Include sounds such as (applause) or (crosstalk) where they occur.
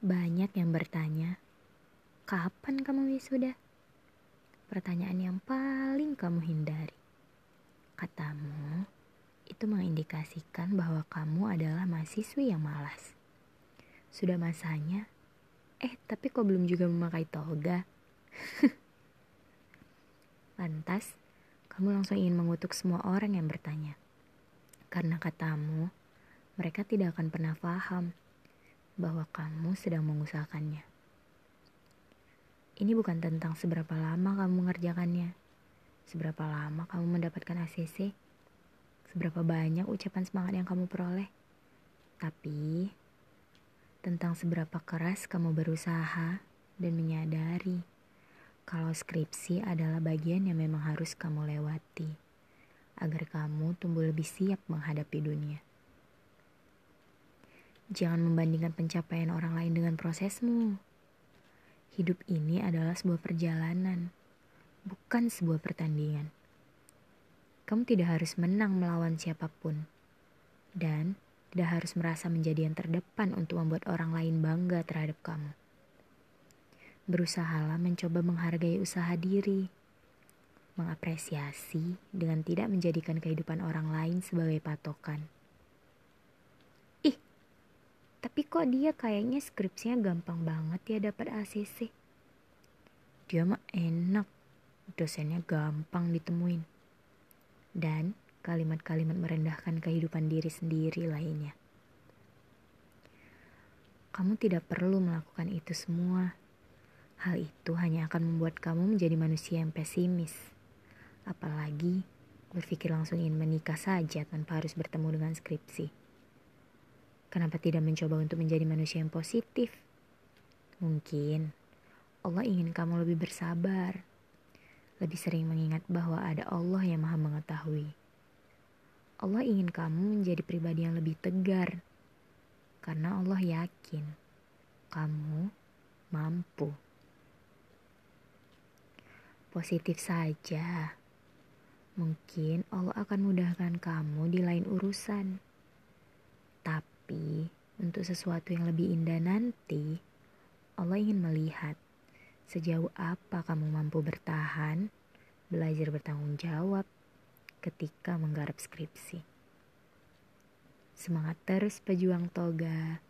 Banyak yang bertanya, kapan kamu wisuda? Pertanyaan yang paling kamu hindari. Katamu, itu mengindikasikan bahwa kamu adalah mahasiswi yang malas. Sudah masanya, eh tapi kok belum juga memakai toga? (laughs) Lantas, kamu langsung ingin mengutuk semua orang yang bertanya. Karena katamu, mereka tidak akan pernah paham bahwa kamu sedang mengusahakannya. Ini bukan tentang seberapa lama kamu mengerjakannya, seberapa lama kamu mendapatkan ACC, seberapa banyak ucapan semangat yang kamu peroleh, tapi tentang seberapa keras kamu berusaha dan menyadari kalau skripsi adalah bagian yang memang harus kamu lewati agar kamu tumbuh lebih siap menghadapi dunia. Jangan membandingkan pencapaian orang lain dengan prosesmu. Hidup ini adalah sebuah perjalanan, bukan sebuah pertandingan. Kamu tidak harus menang melawan siapa pun, dan tidak harus merasa menjadi yang terdepan untuk membuat orang lain bangga terhadap kamu. Berusahalah mencoba menghargai usaha diri, mengapresiasi dengan tidak menjadikan kehidupan orang lain sebagai patokan. Tapi kok dia kayaknya skripsinya gampang banget ya dapat ACC. Dia mah enak, dosennya gampang ditemuin. Dan kalimat-kalimat merendahkan kehidupan diri sendiri lainnya. Kamu tidak perlu melakukan itu semua. Hal itu hanya akan membuat kamu menjadi manusia yang pesimis. Apalagi berpikir langsung ingin menikah saja tanpa harus bertemu dengan skripsi. Kenapa tidak mencoba untuk menjadi manusia yang positif? Mungkin Allah ingin kamu lebih bersabar, lebih sering mengingat bahwa ada Allah yang Maha Mengetahui. Allah ingin kamu menjadi pribadi yang lebih tegar, karena Allah yakin kamu mampu. Positif saja, mungkin Allah akan mudahkan kamu di lain urusan. Tapi untuk sesuatu yang lebih indah nanti, Allah ingin melihat sejauh apa kamu mampu bertahan, belajar bertanggung jawab ketika menggarap skripsi. Semangat terus pejuang toga.